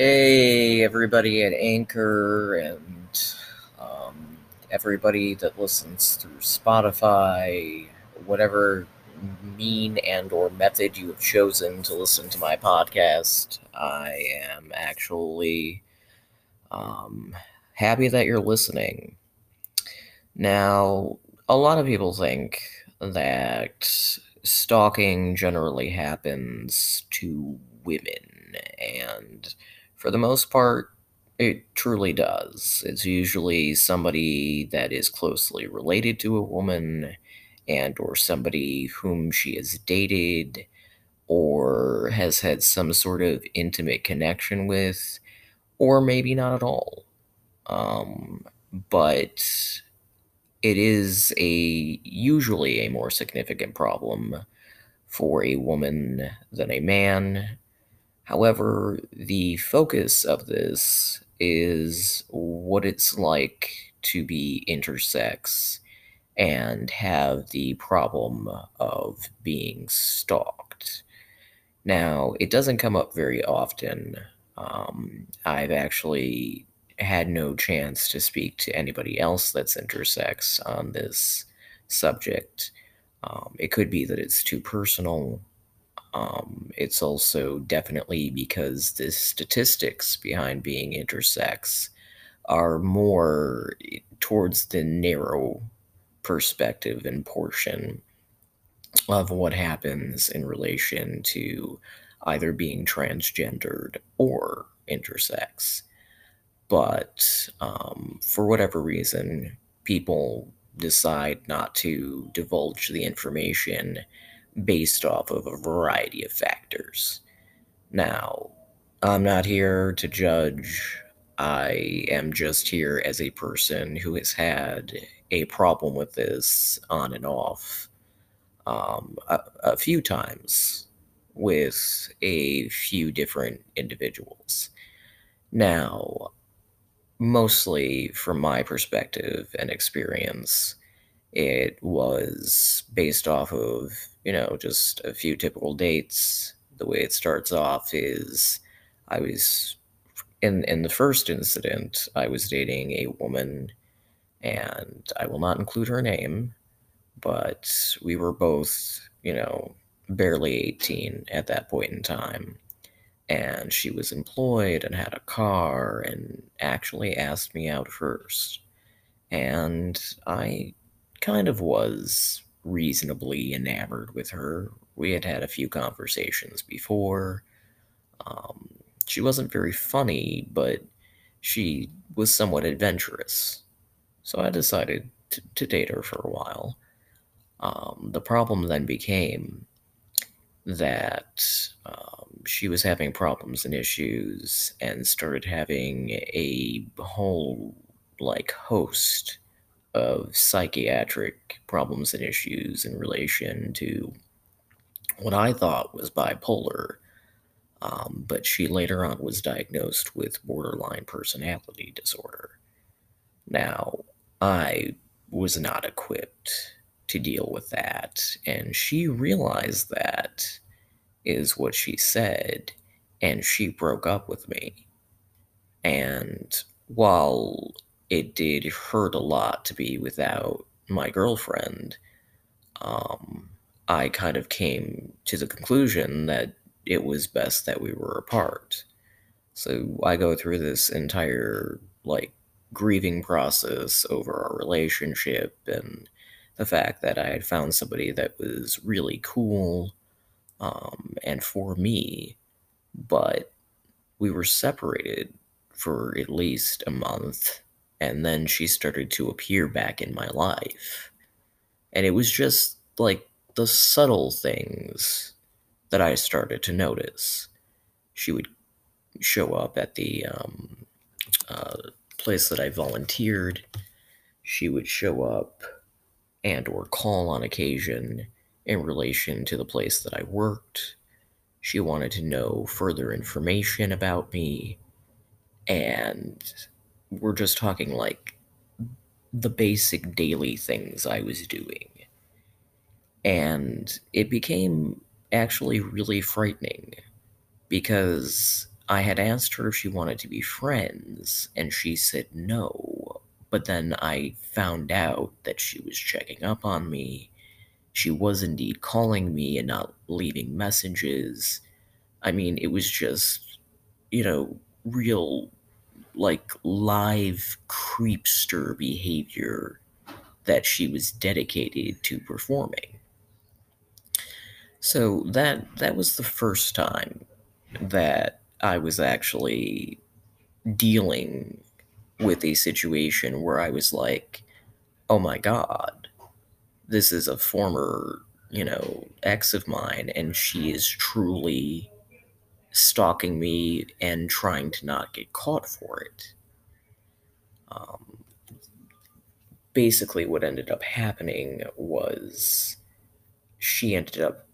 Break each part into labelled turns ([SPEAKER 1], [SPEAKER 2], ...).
[SPEAKER 1] Hey, everybody at Anchor and um, everybody that listens through Spotify, whatever mean and or method you have chosen to listen to my podcast. I am actually um, happy that you're listening. Now, a lot of people think that stalking generally happens to women and for the most part, it truly does. It's usually somebody that is closely related to a woman and or somebody whom she has dated or has had some sort of intimate connection with or maybe not at all. Um, but it is a usually a more significant problem for a woman than a man However, the focus of this is what it's like to be intersex and have the problem of being stalked. Now, it doesn't come up very often. Um, I've actually had no chance to speak to anybody else that's intersex on this subject. Um, it could be that it's too personal. Um, it's also definitely because the statistics behind being intersex are more towards the narrow perspective and portion of what happens in relation to either being transgendered or intersex. But um, for whatever reason, people decide not to divulge the information based off of a variety of factors. Now, I'm not here to judge. I am just here as a person who has had a problem with this on and off um, a, a few times with a few different individuals. Now, mostly from my perspective and experience, it was based off of, you know, just a few typical dates. The way it starts off is I was in in the first incident, I was dating a woman and I will not include her name, but we were both, you know, barely 18 at that point in time. And she was employed and had a car and actually asked me out first. And I kind of was reasonably enamored with her. We had had a few conversations before. Um, she wasn't very funny, but she was somewhat adventurous. So I decided to, to date her for a while. Um, the problem then became that um, she was having problems and issues and started having a whole like host of psychiatric problems and issues in relation to what I thought was bipolar, um, but she later on was diagnosed with borderline personality disorder. Now, I was not equipped to deal with that, and she realized that, is what she said, and she broke up with me. And while it did hurt a lot to be without my girlfriend, um, I kind of came to the conclusion that it was best that we were apart. So I go through this entire, like, grieving process over our relationship and the fact that I had found somebody that was really cool um, and for me, but we were separated for at least a month and then she started to appear back in my life. And it was just like the subtle things that I started to notice. She would show up at the um, uh, place that I volunteered. She would show up and or call on occasion in relation to the place that I worked. She wanted to know further information about me and we're just talking like the basic daily things I was doing. And it became actually really frightening because I had asked her if she wanted to be friends, and she said no. But then I found out that she was checking up on me. She was indeed calling me and not leaving messages. I mean, it was just, you know, real, like, live creepster behavior that she was dedicated to performing. So that that was the first time that I was actually dealing with a situation where I was like, "Oh my god, this is a former, you know, ex of mine and she is truly stalking me and trying to not get caught for it." Um, basically what ended up happening was she ended up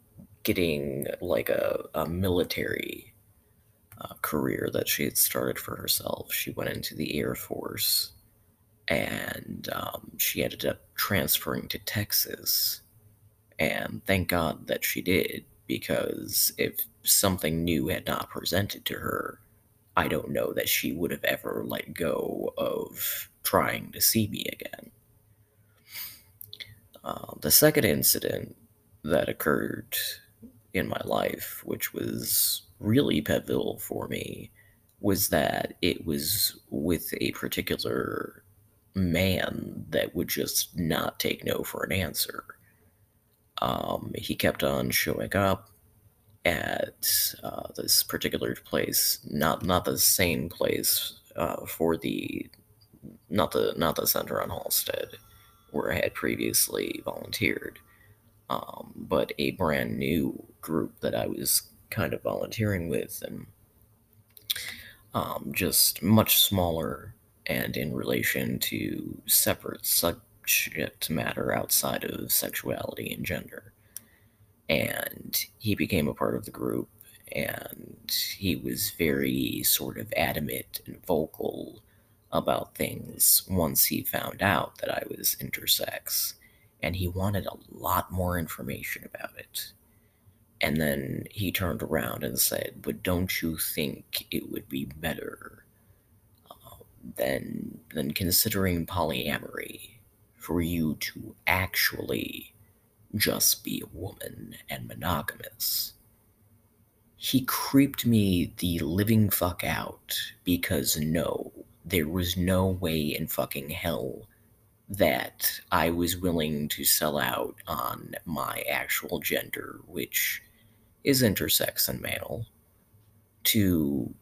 [SPEAKER 1] getting like a, a military uh, career that she had started for herself. She went into the Air Force and um, she ended up transferring to Texas. And thank God that she did, because if something new had not presented to her, I don't know that she would have ever let go of trying to see me again. Uh, the second incident that occurred in my life, which was really pivotal for me, was that it was with a particular man that would just not take no for an answer. Um, he kept on showing up at uh, this particular place, not not the same place uh, for the not the not the center on Halsted where I had previously volunteered, um, but a brand new group that I was kind of volunteering with, and um, just much smaller and in relation to separate subject matter outside of sexuality and gender. And he became a part of the group, and he was very sort of adamant and vocal about things once he found out that I was intersex, and he wanted a lot more information about it. And then he turned around and said, But don't you think it would be better uh, than, than considering polyamory for you to actually just be a woman and monogamous? He creeped me the living fuck out because no, there was no way in fucking hell that I was willing to sell out on my actual gender, which is intersex and male, to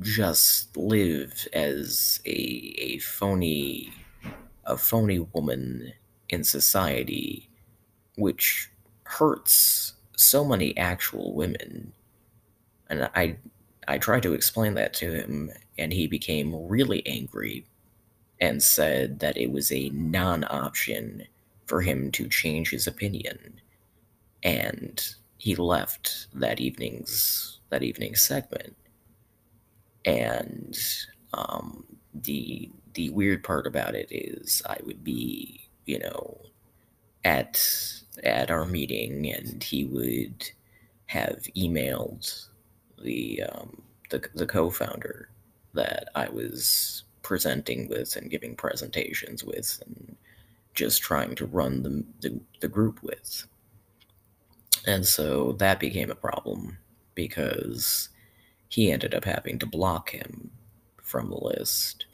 [SPEAKER 1] just live as a, a phony a phony woman in society which hurts so many actual women and i i tried to explain that to him and he became really angry and said that it was a non option for him to change his opinion. And he left that evening's that evening segment. And um, the the weird part about it is I would be, you know, at at our meeting and he would have emailed the um, the, the co-founder that I was presenting with and giving presentations with and just trying to run the, the, the group with. And so that became a problem because he ended up having to block him from the list.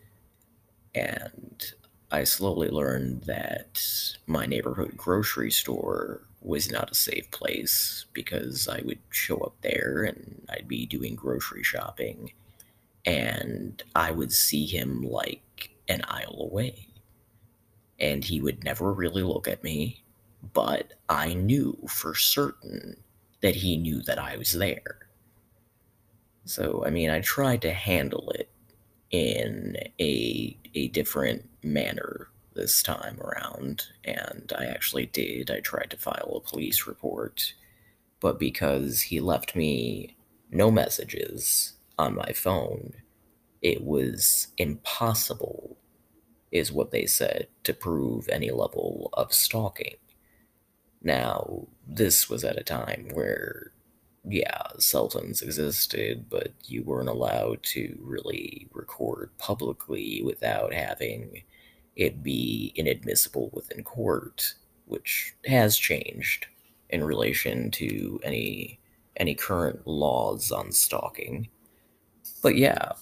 [SPEAKER 1] And I slowly learned that my neighborhood grocery store was not a safe place because I would show up there and I'd be doing grocery shopping and I would see him like an aisle away. And he would never really look at me, but I knew for certain that he knew that I was there. So, I mean, I tried to handle it in a a different manner this time around, and I actually did. I tried to file a police report, but because he left me no messages on my phone, it was impossible, is what they said, to prove any level of stalking. Now, this was at a time where, yeah, cell phones existed, but you weren't allowed to really record publicly without having it be inadmissible within court, which has changed in relation to any any current laws on stalking. But yeah,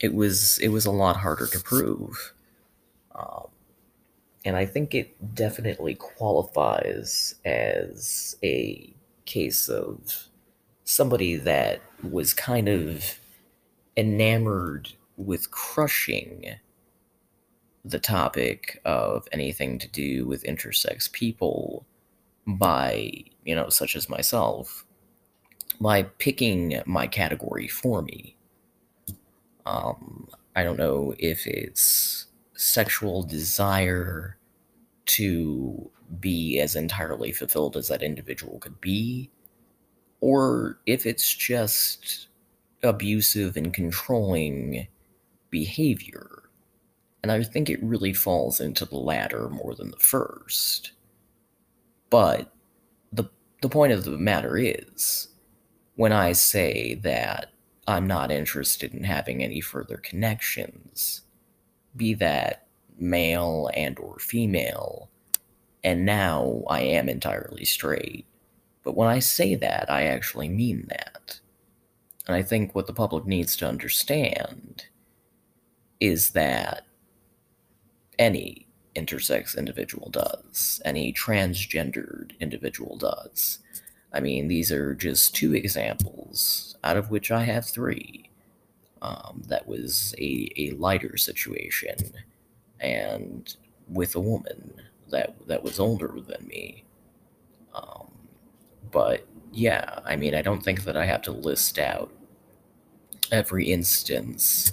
[SPEAKER 1] it was it was a lot harder to prove. Um, and I think it definitely qualifies as a case of somebody that was kind of enamored with crushing the topic of anything to do with intersex people by, you know, such as myself, by picking my category for me. Um, I don't know if it's sexual desire to be as entirely fulfilled as that individual could be, or if it's just abusive and controlling behavior. And I think it really falls into the latter more than the first. But the the point of the matter is when I say that I'm not interested in having any further connections, be that male and or female, and now I am entirely straight. But when I say that, I actually mean that. And I think what the public needs to understand is that any intersex individual does, any transgendered individual does. I mean, these are just two examples, out of which I have three. Um, that was a, a lighter situation, and with a woman that that was older than me. Um, but yeah, I mean, I don't think that I have to list out every instance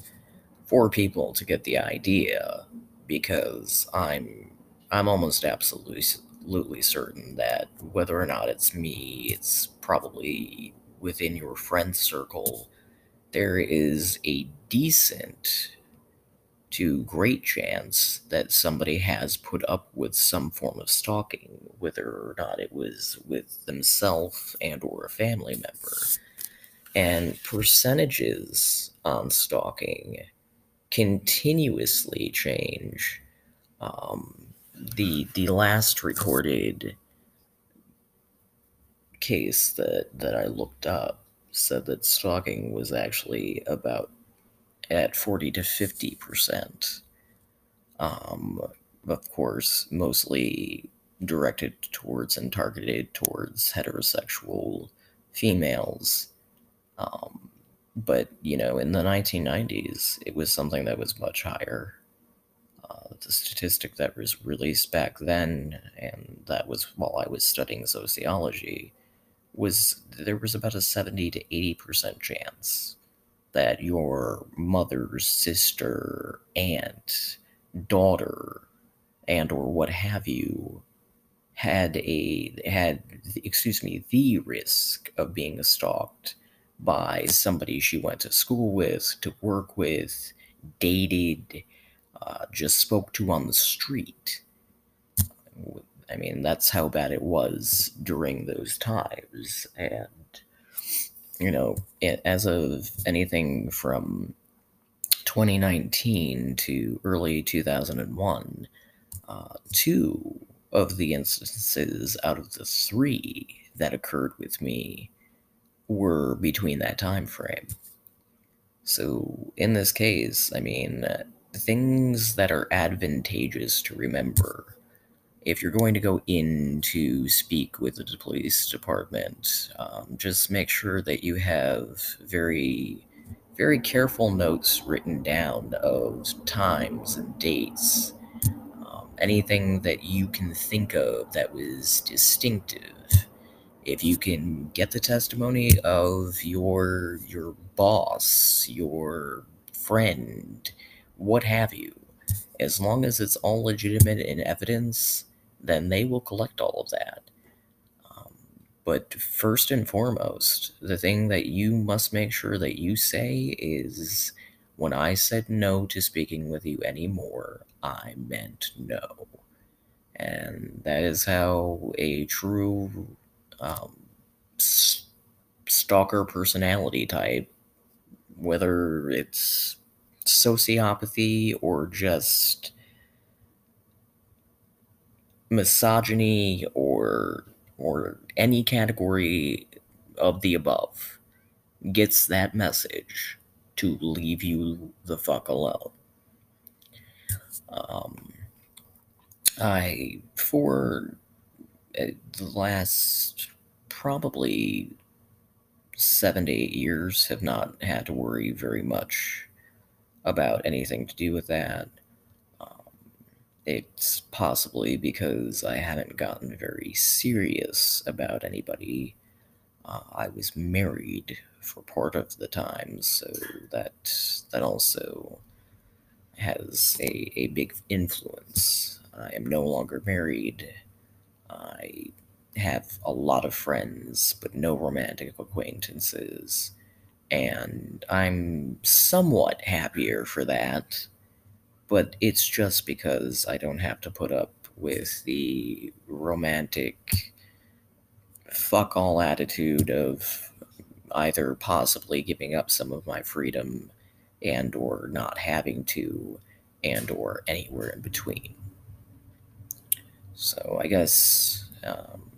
[SPEAKER 1] for people to get the idea, because I'm I'm almost absolutely certain that whether or not it's me, it's probably within your friend circle, there is a decent to great chance that somebody has put up with some form of stalking, whether or not it was with themselves and or a family member. And percentages on stalking continuously change. Um, the the last recorded case that that I looked up said that stalking was actually about at 40 to 50 percent. Um, of course, mostly directed towards and targeted towards heterosexual females. Um, but you know, in the 1990s, it was something that was much higher. Uh, the statistic that was released back then, and that was while I was studying sociology, was there was about a 70 to 80% chance that your mother's sister, aunt, daughter, and or what have you had a had excuse me the risk of being stalked by somebody she went to school with to work with dated uh, just spoke to on the street. I mean, that's how bad it was during those times. And, you know, as of anything from 2019 to early 2001, uh, two of the instances out of the three that occurred with me were between that time frame. So in this case, I mean, things that are advantageous to remember if you're going to go in to speak with the police department, um, just make sure that you have very, very careful notes written down of times and dates. Um, anything that you can think of that was distinctive. If you can get the testimony of your your boss, your friend, what have you. As long as it's all legitimate in evidence, then they will collect all of that. Um, but first and foremost, the thing that you must make sure that you say is when I said no to speaking with you anymore, I meant no. And that is how a true um, stalker personality type, whether it's sociopathy or just misogyny or or any category of the above gets that message to leave you the fuck alone. Um, I, for the last probably seven to eight years, have not had to worry very much about anything to do with that. It's possibly because I haven't gotten very serious about anybody. Uh, I was married for part of the time, so that that also has a, a big influence. I am no longer married. I have a lot of friends, but no romantic acquaintances. And I'm somewhat happier for that but it's just because I don't have to put up with the romantic fuck all attitude of either possibly giving up some of my freedom and or not having to and or anywhere in between so i guess um,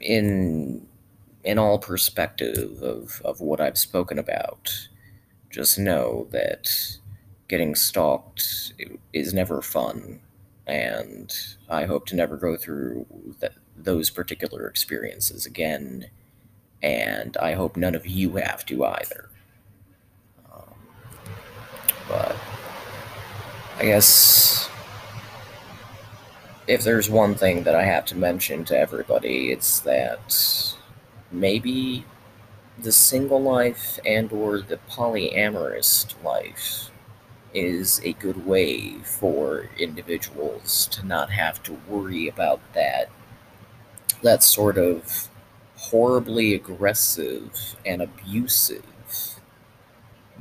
[SPEAKER 1] in in all perspective of, of what i've spoken about just know that getting stalked is never fun, and I hope to never go through th- those particular experiences again, and I hope none of you have to either. Um, but I guess if there's one thing that I have to mention to everybody, it's that maybe the single life and or the polyamorous life is a good way for individuals to not have to worry about that that sort of horribly aggressive and abusive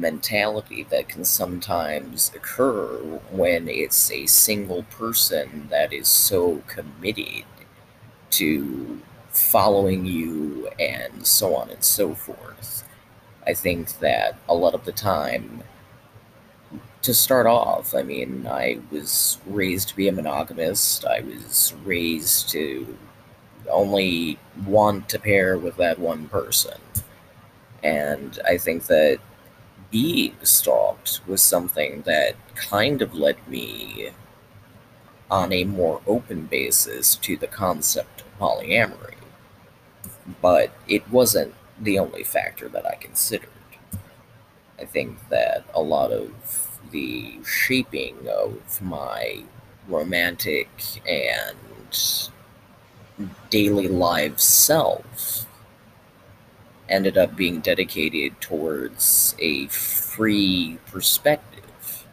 [SPEAKER 1] mentality that can sometimes occur when it's a single person that is so committed to following you and so on and so forth. I think that a lot of the time to start off, I mean, I was raised to be a monogamist. I was raised to only want to pair with that one person. And I think that being stalked was something that kind of led me on a more open basis to the concept of polyamory. But it wasn't the only factor that I considered. I think that a lot of the shaping of my romantic and daily life self ended up being dedicated towards a free perspective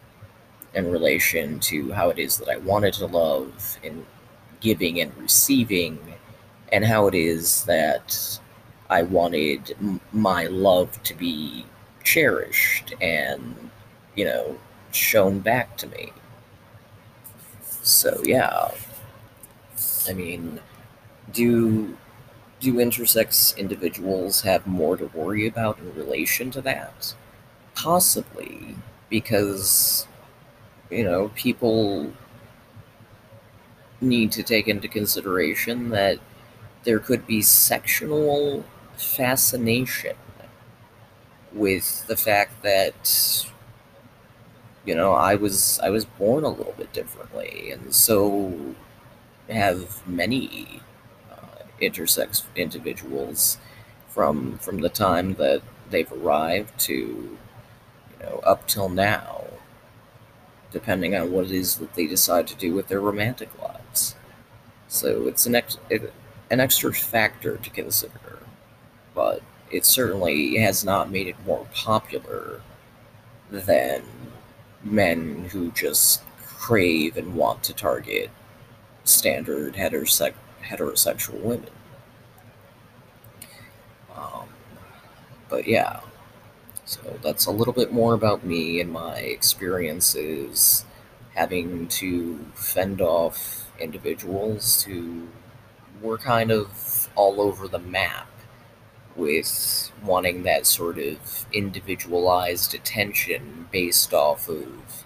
[SPEAKER 1] in relation to how it is that I wanted to love and giving and receiving, and how it is that I wanted m- my love to be cherished and, you know, shown back to me. So yeah. I mean, do do intersex individuals have more to worry about in relation to that? Possibly, because you know, people need to take into consideration that there could be sexual fascination with the fact that you know, I was I was born a little bit differently, and so have many intersex individuals from from the time that they've arrived to you know up till now, depending on what it is that they decide to do with their romantic lives. So it's an ex- an extra factor to consider, but it certainly has not made it more popular than men who just crave and want to target standard heterose- heterosexual women. Um, but yeah, so that's a little bit more about me and my experiences having to fend off individuals who were kind of all over the map with wanting that sort of individualized attention based off of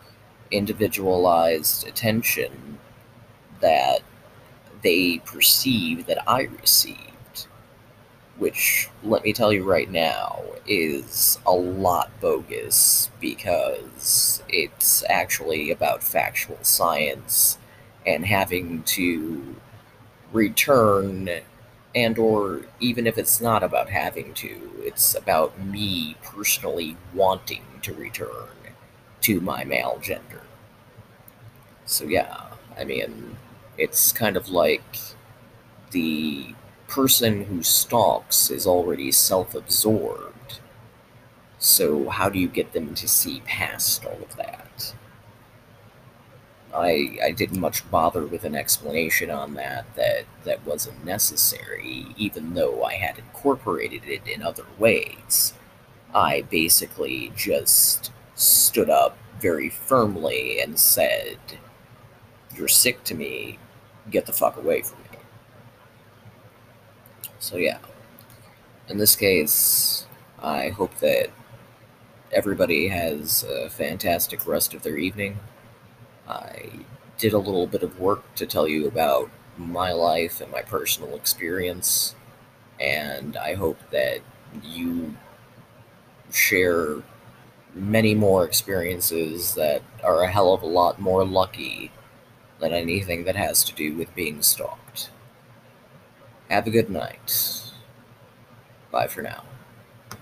[SPEAKER 1] individualized attention that they perceive that I received. Which, let me tell you right now, is a lot bogus because it's actually about factual science and having to return and or even if it's not about having to it's about me personally wanting to return to my male gender so yeah i mean it's kind of like the person who stalks is already self-absorbed so how do you get them to see past all of that I, I didn't much bother with an explanation on that that that wasn't necessary, even though I had incorporated it in other ways. I basically just stood up very firmly and said, You're sick to me, get the fuck away from me. So, yeah. In this case, I hope that everybody has a fantastic rest of their evening. I did a little bit of work to tell you about my life and my personal experience, and I hope that you share many more experiences that are a hell of a lot more lucky than anything that has to do with being stalked. Have a good night. Bye for now.